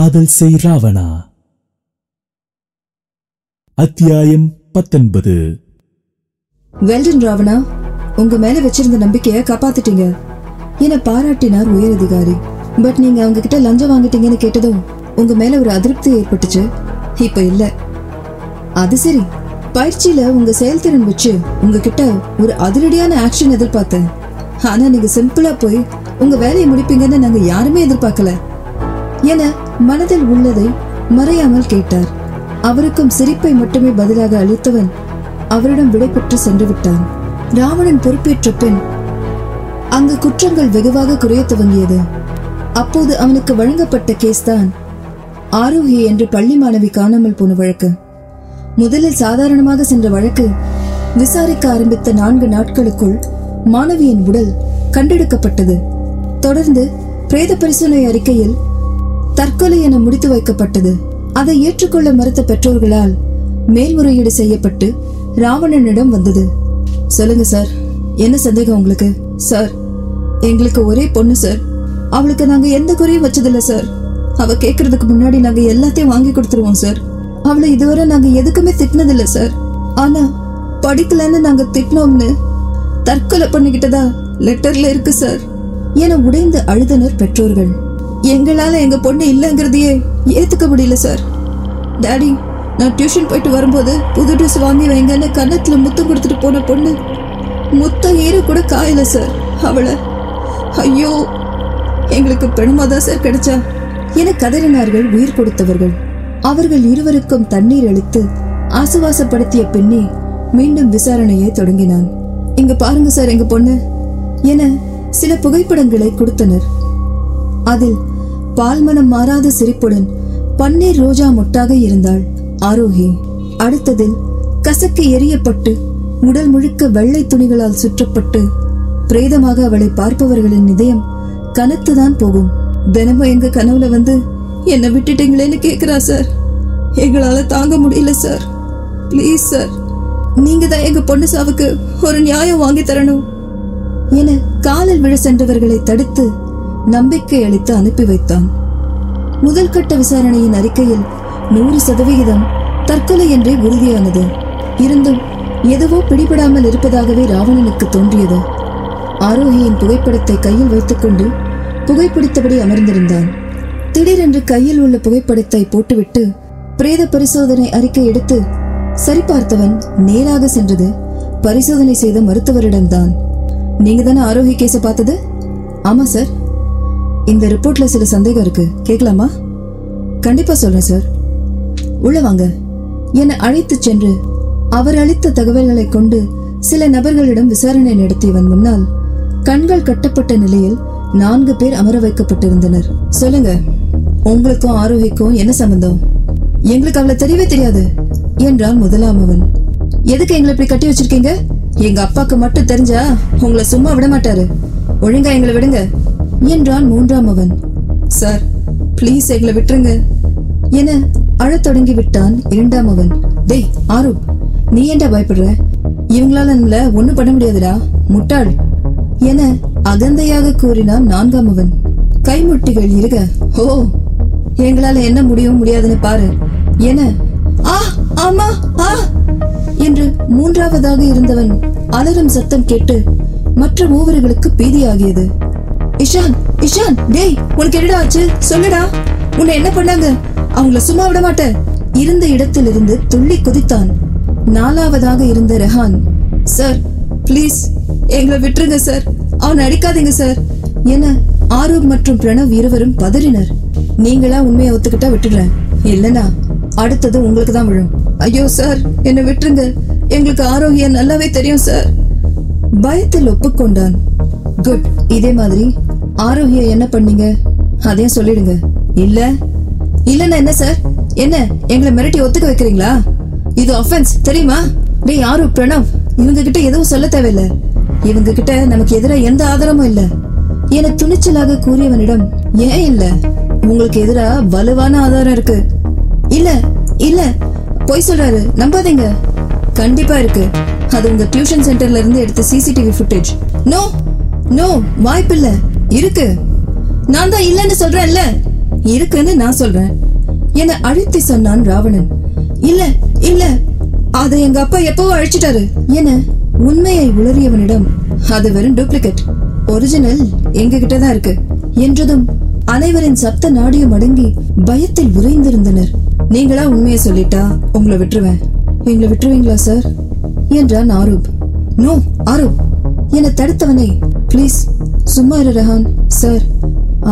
காதல் செய் ராவணா. அத்தியாயம் பத்தொன்பது. வெல்டன் ராவணா உங்க மேல வச்சிருந்த நம்பிக்கைய காப்பாத்திட்டீங்க. என பாராட்டினார் உயர் அதிகாரி பட் நீங்க அவங்க கிட்ட லஞ்சம் வாங்கிட்டீங்கன்னு கேட்டதும் உங்க மேல ஒரு அதிருப்தி ஏற்பட்டுச்சு. இப்ப இல்ல. அது சரி. பயிற்சியில உங்க செயல்திறன் வச்சு உங்ககிட்ட ஒரு அதிரடியான ஆக்ஷன் எதிர்பார்த்தேன். ஆனா நீங்க சிம்பிளா போய் உங்க வேலையை முடிப்பீங்கன்னு நாங்க யாருமே எதிர்பார்க்கல. என மனதில் உள்ளதை மறையாமல் கேட்டார். அவருக்கும் சிரிப்பை மட்டுமே பதிலாக அளித்தவன் அவரிடம் விடைபெற்று சென்று விட்டான். ராவணன் பொறுப்பேற்ற பின் அங்கு குற்றங்கள் வெகுவாக குறைய துவங்கியது. அப்போது அவனுக்கு வழங்கப்பட்ட கேஸ் தான் ஆரோகி என்று பள்ளி மாணவி காணாமல் போன வழக்கு. முதலில் சாதாரணமாக சென்ற வழக்கு விசாரிக்க ஆரம்பித்த நான்கு நாட்களுக்குள் மாணவியின் உடல் கண்டெடுக்கப்பட்டது. தொடர்ந்து பிரேத பரிசோதனை அறிக்கையில் தற்கொலை என முடித்து வைக்கப்பட்டது. அதை ஏற்றுக்கொள்ள மறுத்த பெற்றோர்களால் மேல்முறையீடு செய்யப்பட்டு ராவணனிடம் வந்தது. சொல்லுங்க சார் என்ன சந்தேகம் உங்களுக்கு? சார் எங்களுக்கு ஒரே பொண்ணு சார் அவளுக்கு நாங்க எந்த குறையும் வச்சதில்ல சார் அவ கேக்குறதுக்கு முன்னாடி நாங்க எல்லாத்தையும் வாங்கி கொடுத்துருவோம் சார் அவளை இதுவரை நாங்க எதுக்குமே திட்டினதில்ல சார் ஆனா படிக்கலன்னு நாங்க திட்டினோம்னு தற்கொலை பண்ணிக்கிட்டதா லெட்டர்ல இருக்கு சார் என உடைந்து அழுதனர் பெற்றோர்கள். எங்களால் எங்கள் பொண்ணு இல்லைங்கிறதையே ஏற்றுக்க முடியல சார் டாடி நான் டியூஷன் போயிட்டு வரும்போது புது ட்ரெஸ் வாங்கி வைங்கன்னு கன்னத்தில் முத்தம் கொடுத்துட்டு போன பொண்ணு முத்தம் ஈர கூட காயல சார் அவளை ஐயோ எங்களுக்கு பெணுமா தான் சார் கிடைச்சா. என கதறினார்கள் உயிர் கொடுத்தவர்கள். அவர்கள் இருவருக்கும் தண்ணீர் அளித்து ஆசுவாசப்படுத்திய பின்னே மீண்டும் விசாரணையை தொடங்கினான். இங்க பாருங்க சார் எங்க பொண்ணு என சில புகைப்படங்களை கொடுத்தனர். அதில் பால்மனம் மாறாத சிரிப்புடன் பன்னீர் ரோஜா மொட்டாக இருந்தாள். ஆரோகி அடுத்ததில் கசக்கு எரியப்பட்டு உடல் முழுக்க வெள்ளை துணிகளால் சுற்றப்பட்டு பிரேதமாக அவளை பார்ப்பவர்களின் இதயம் கனத்துதான் போகும். தினமும் எங்க கனவுல வந்து என்னை விட்டுட்டீங்களேன்னு கேக்குறா சார். எங்களால தாங்க முடியல சார். Please sir. நீங்க தான் எங்க பொண்ணு சாவுக்கு ஒரு நியாயம் வாங்கி தரணும். என காலில் விழ சென்றவர்களை தடுத்து நம்பிக்கை அளித்து அனுப்பி வைத்தான். முதல் கட்ட விசாரணையின் அறிக்கையில் நூறு சதவிகிதம் தற்கொலை என்றே உறுதியானது. இருந்தும் எதுவோ பிடிபடாமல் இருப்பதாகவே ராவணனுக்கு தோன்றியது. ஆரோகியின் புகைப்படத்தை கையில் வைத்துக்கொண்டு புகைப்பிடித்தபடி அமர்ந்திருந்தான். திடீரென்று கையில் உள்ள புகைப்படத்தை போட்டுவிட்டு பிரேத பரிசோதனை அறிக்கை எடுத்து சரிபார்த்தவன் நேராக சென்றது. பரிசோதனை செய்த மருத்துவரிடம்தான். நீங்க தானே ஆரோகி கேஸை பார்த்தது? ஆமா சார். இந்த ரிப்போர்ட்ல சில சந்தேகம் இருக்கு. கேட்கலாமா கண்டிப்பா சொல்றேன் சார். உள்ள வாங்க. என்னை அழைத்து சென்று அவர் அளித்த தகவல்களை கொண்டு சில நபர்களிடம் விசாரணை நடத்தியவன் முன்னால் கண்கள் கட்டப்பட்ட நிலையில் நான்கு பேர் அமர வைக்கப்பட்டிருந்தனர். சொல்லுங்க உங்களுக்கும் ஆரோகிக்கும் என்ன சம்பந்தம்? எங்களுக்கு அவளை தெரியவே தெரியாது என்றான் முதலாமவன் எதுக்கு எங்களை இப்படி கட்டி வச்சிருக்கீங்க? எங்க அப்பாக்கு மட்டும் தெரிஞ்சா உங்களை சும்மா விட மாட்டாரு. ஒழுங்கா எங்களை விடுங்க. என்றான் மூன்றாம் அவன் சார் ப்ளீஸ் எங்களை விட்டுருங்க. என அழத் தொடங்கி விட்டான் இரண்டாம் அவன் டேய் ஆரு நீ ஏண்டா பயப்படுற? இவங்களால நம்மள ஒண்ணும் பண்ண முடியாதுடா. முட்டாள். என அகந்தையாக கூறினான் நான்காம் அவன் கைமுட்டிகள் இருக. ஓ எங்களால என்ன முடியும் முடியாதுன்னு பாரு. என ஆ ஆமா ஆ என்று மூன்றாவதாக இருந்தவன் அலறும் சத்தம் கேட்டு மற்ற மூவர்களுக்கு பீதியாகியது. இஷான் இஷான் டேய் உனக்கு என்னடா ஆச்சு? சொல்லுடா. உன்னை என்ன பண்ணாங்க? அவங்கள சும்மா விட மாட்டேன். இருந்த இடத்திலிருந்து துள்ளி குதித்தான். நாலாவதாக இருந்த ரெஹான் சார் ப்ளீஸ் எங்களை விட்டுருங்க சார். அவனை அடிக்காதீங்க சார். என ஆரூப் மற்றும் பிரணவ் இருவரும் பதறினர். நீங்களா உண்மையை ஒத்துக்கிட்டா விட்டுடுறேன் இல்லனா அடுத்தது உங்களுக்கு தான் விழும். ஐயோ சார் என்னை விட்டுருங்க. எங்களுக்கு ஆரோக்கியம் நல்லாவே தெரியும் சார். பயத்தில் ஒப்புக்கொண்டான். குட் இதே மாதிரி ஆரோக்கிய என்ன பண்ணீங்க? அதையும் சொல்லிடுங்க. இல்ல. இல்லன்னா என்ன சார்? என்ன? எங்களை மிரட்டி ஒத்துக்க வைக்கிறீங்களா? இது அஃபென்ஸ் தெரியுமா? டேய் யாரு? பிரணவ். இவங்க கிட்ட எதுவும் சொல்ல தேவையில்ல. இவங்க கிட்ட நமக்கு எதிரா எந்த ஆதாரமும் இல்ல. என துணிச்சலாக கூறியவனிடம் ஏன் இல்ல? உங்களுக்கு எதிரா வலுவான ஆதாரம் இருக்கு. இல்ல இல்ல. பொய் சொல்றாரு. நம்பாதீங்க. கண்டிப்பா இருக்கு. அது உங்க டியூஷன் சென்டர்ல இருந்து எடுத்த சிசிடிவி ஃபுட்டேஜ் நோ நோ வாய்ப்பில்ல. இருக்கு. நான் தான் இல்லைன்னு சொல்றேன்ல? இருக்குன்னு நான் சொல்றேன். என அழுத்தி சொன்னான் ராவணன். இல்ல இல்ல. அத எங்க அப்பா எப்பவோ அழிச்சிட்டாரு. என உண்மையை உளறியவனிடம் அது வெறும் டூப்ளிகேட் ஒரிஜினல் எங்க கிட்டதான் இருக்கு. என்றதும் அனைவரின் சப்த நாடியும் அடங்கி பயத்தில் உறைந்திருந்தனர். நீங்களா உண்மையை சொல்லிட்டா? உங்களை விட்டுருவேன். எங்களை விட்டுருவீங்களா சார் என்றான் ஆரூப். நோ ஆரூப். என தடுத்தவனை ப்ளீஸ் சும்மா இரு ரஹான். சார்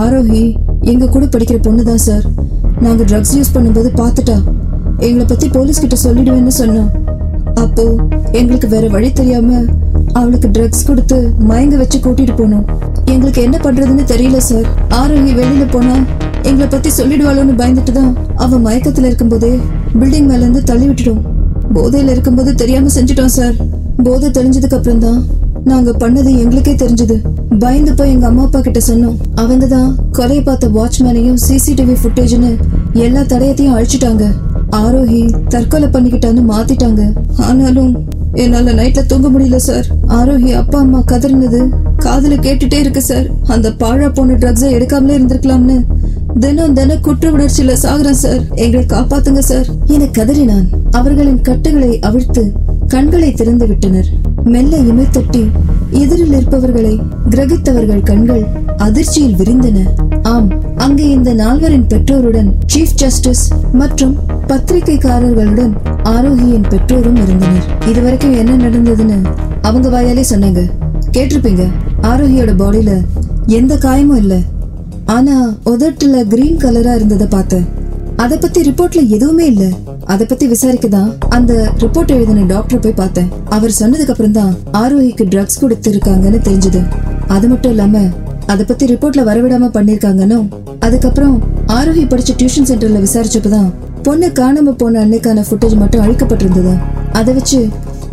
ஆரோஹி எங்க கூட படிக்கிற பொண்ணு தான் சார். நாங்க ட்ரக்ஸ் யூஸ் பண்ணும்போது பார்த்துட்டா. எங்களை பத்தி போலீஸ் கிட்ட சொல்லிடுவேன்னு சொன்னா. அப்போ எங்களுக்கு வேற வழி தெரியாம அவளுக்கு ட்ரக்ஸ் கொடுத்து மயங்க வச்சு கூட்டிட்டு போனோம். எங்களுக்கு என்ன பண்றதுன்னு தெரியல சார். ஆரோஹி வெளியில போனா எங்களை பத்தி சொல்லிடுவாளோன்னு பயந்துட்டு தான் அவ மயக்கத்துல இருக்கும்போதே பில்டிங் மேல இருந்து தள்ளி விட்டுடும் போதையில இருக்கும்போது தெரியாம செஞ்சுட்டோம் சார். போதை தெளிஞ்சதுக்கு அப்புறம் தான் நாங்க பண்ணது எங்களுக்கே தெரிஞ்சது. பயந்து போய் எங்க அம்மா அப்பா கிட்ட சொன்னோம். அவங்க தான் கொலையை பார்த்த வாட்ச்மேனையும் சிசிடிவி ஃபுட்டேஜ்னு எல்லா தடயத்தையும் அழிச்சிட்டாங்க. ஆரோஹி தற்கொலை பண்ணிக்கிட்டான்னு மாத்திட்டாங்க. ஆனாலும் என்னால நைட்ல தூங்க முடியல சார் ஆரோஹி அப்பா அம்மா கதறினது காதல கேட்டுட்டே இருக்கு சார் அந்த பாழா போன ட்ரக்ஸை எடுக்காமலே இருந்திருக்கலாம்னு தினம் தினம் குற்ற உணர்ச்சியில சாகுறேன் சார் எங்களை காப்பாத்துங்க சார் என கதறினான். அவர்களின் கட்டுகளை அவிழ்த்து கண்களை திறந்து விட்டனர். மெல்ல இமைத்தட்டி எதிரில் இருப்பவர்களை கிரகித்தவர்கள் கண்கள் அதிர்ச்சியில் விரிந்தன. ஆம் அங்கே இந்த நால்வரின் பெற்றோருடன் சீஃப் ஜஸ்டிஸ் மற்றும் பத்திரிகைக்காரர்களுடன் ஆரோகியின் பெற்றோரும் இருந்தனர். இதுவரைக்கும் என்ன நடந்ததுன்னு அவங்க வாயாலே சொன்னாங்க. கேட்டிருப்பீங்க ஆரோகியோட பாடியில எந்த காயமும் இல்ல. ஆனா உதட்டுல கிரீன் கலரா இருந்ததை பார்த்தேன் அதை பத்தி ரிப்போர்ட்ல எதுவுமே இல்ல. அத பத்தி விசாரிக்க தான் அந்த ரிப்போர்ட் எழுதின டாக்டர் போய் பார்த்தேன். அவர் சொன்னதுக்கு அப்புறம் தான் ஆரோஹிக்கு ட்ரக்ஸ் கொடுத்துருக்காங்கன்னு தெரிஞ்சது. அது மட்டும் இல்லாம அத பத்தி ரிப்போர்ட்ல வரவிடாம பண்ணிருக்காங்கன்னு அதுக்கப்புறம் ஆரோஹி படிச்ச டியூஷன் சென்டர்ல விசாரிச்சப்பதான் பொண்ணு காணாம போன அன்னைக்கான ஃபுட்டேஜ் மட்டும் அழிக்கப்பட்டிருந்தது. அதை வச்சு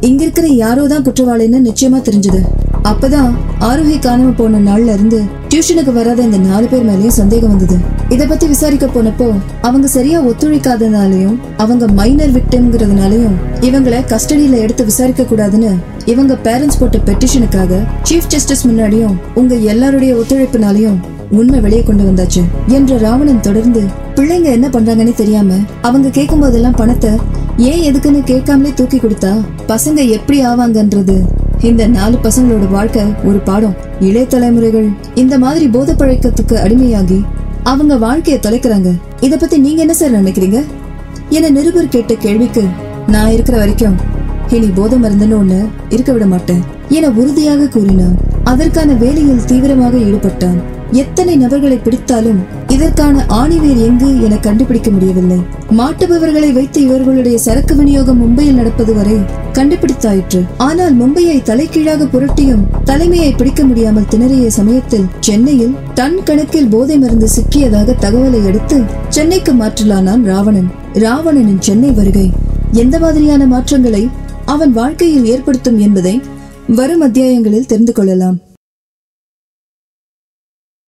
இங்க இருக்கிற யாரோ தான் குற்றவாளின்னு நிச்சயமா தெரிஞ்சது. அப்பதான் ஆரோஹி காணாம போன நாள்ல இருந்து டியூஷனுக்கு வராத இந்த நாலு பேர் மேலயும் சந்தேகம் வந்தது. இத பத்தி விசாரிக்க போனப்போ அவங்க சரியா ஒத்துழைக்காதனாலையும் அவங்க மைனர் விக்டிம்ங்கிறதுனாலயும் இவங்கள கஸ்டடியில எடுத்து விசாரிக்க கூடாதுன்னு இவங்க பேரண்ட்ஸ் போட்ட பெட்டிஷனுக்காக சீஃப் ஜஸ்டிஸ் முன்னாடியும் உங்க எல்லாருடைய ஒத்துழைப்புனாலையும் உண்மை வெளியே கொண்டு வந்தாச்சு. என்ற ராவணன் தொடர்ந்து பிள்ளைங்க என்ன பண்றாங்கன்னு தெரியாம அவங்க கேட்கும் போதெல்லாம் பணத்தை ஏன் எதுக்குன்னு கேட்காமலே தூக்கி கொடுத்தா பசங்க எப்படி ஆவாங்கன்றது இந்த நாலு பசங்களோட வாழ்க்கை ஒரு பாடம். இளைய தலைமுறைகள் இந்த மாதிரி போத பழக்கத்துக்கு அடிமையாகி அவங்க வாழ்க்கையை தொலைக்கிறாங்க. இத பத்தி நீங்க என்ன சார் நினைக்கிறீங்க? என நிருபர் கேட்ட கேள்விக்கு நான் இருக்கிற வரைக்கும் இனி போதை மருந்துன்னு ஒண்ணு இருக்க விட மாட்டேன் என உறுதியாக கூறினான். அதற்கான வேலையில் தீவிரமாக ஈடுபட்டான். எத்தனை நபர்களை பிடித்தாலும் இதற்கான ஆணிவேர் எங்கு என கண்டுபிடிக்க முடியவில்லை. மாட்டுபவர்களை வைத்து இவர்களுடைய சரக்கு விநியோகம் மும்பையில் நடப்பது வரை கண்டுபிடித்தாயிற்று. ஆனால் மும்பையை தலைகீழாக புரட்டியும் தலைமையை பிடிக்க முடியாமல் திணறிய சமயத்தில் சென்னையில் டன் கணக்கில் போதை மருந்து சிக்கியதாக தகவலை அடுத்து சென்னைக்கு மாற்றலானான் ராவணன். ராவணனின் சென்னை வருகை. எந்த மாதிரியான மாற்றங்களை அவன் வாழ்க்கையில் ஏற்படுத்தும் என்பதை வரும் அத்தியாயங்களில் தெரிந்து கொள்ளலாம்.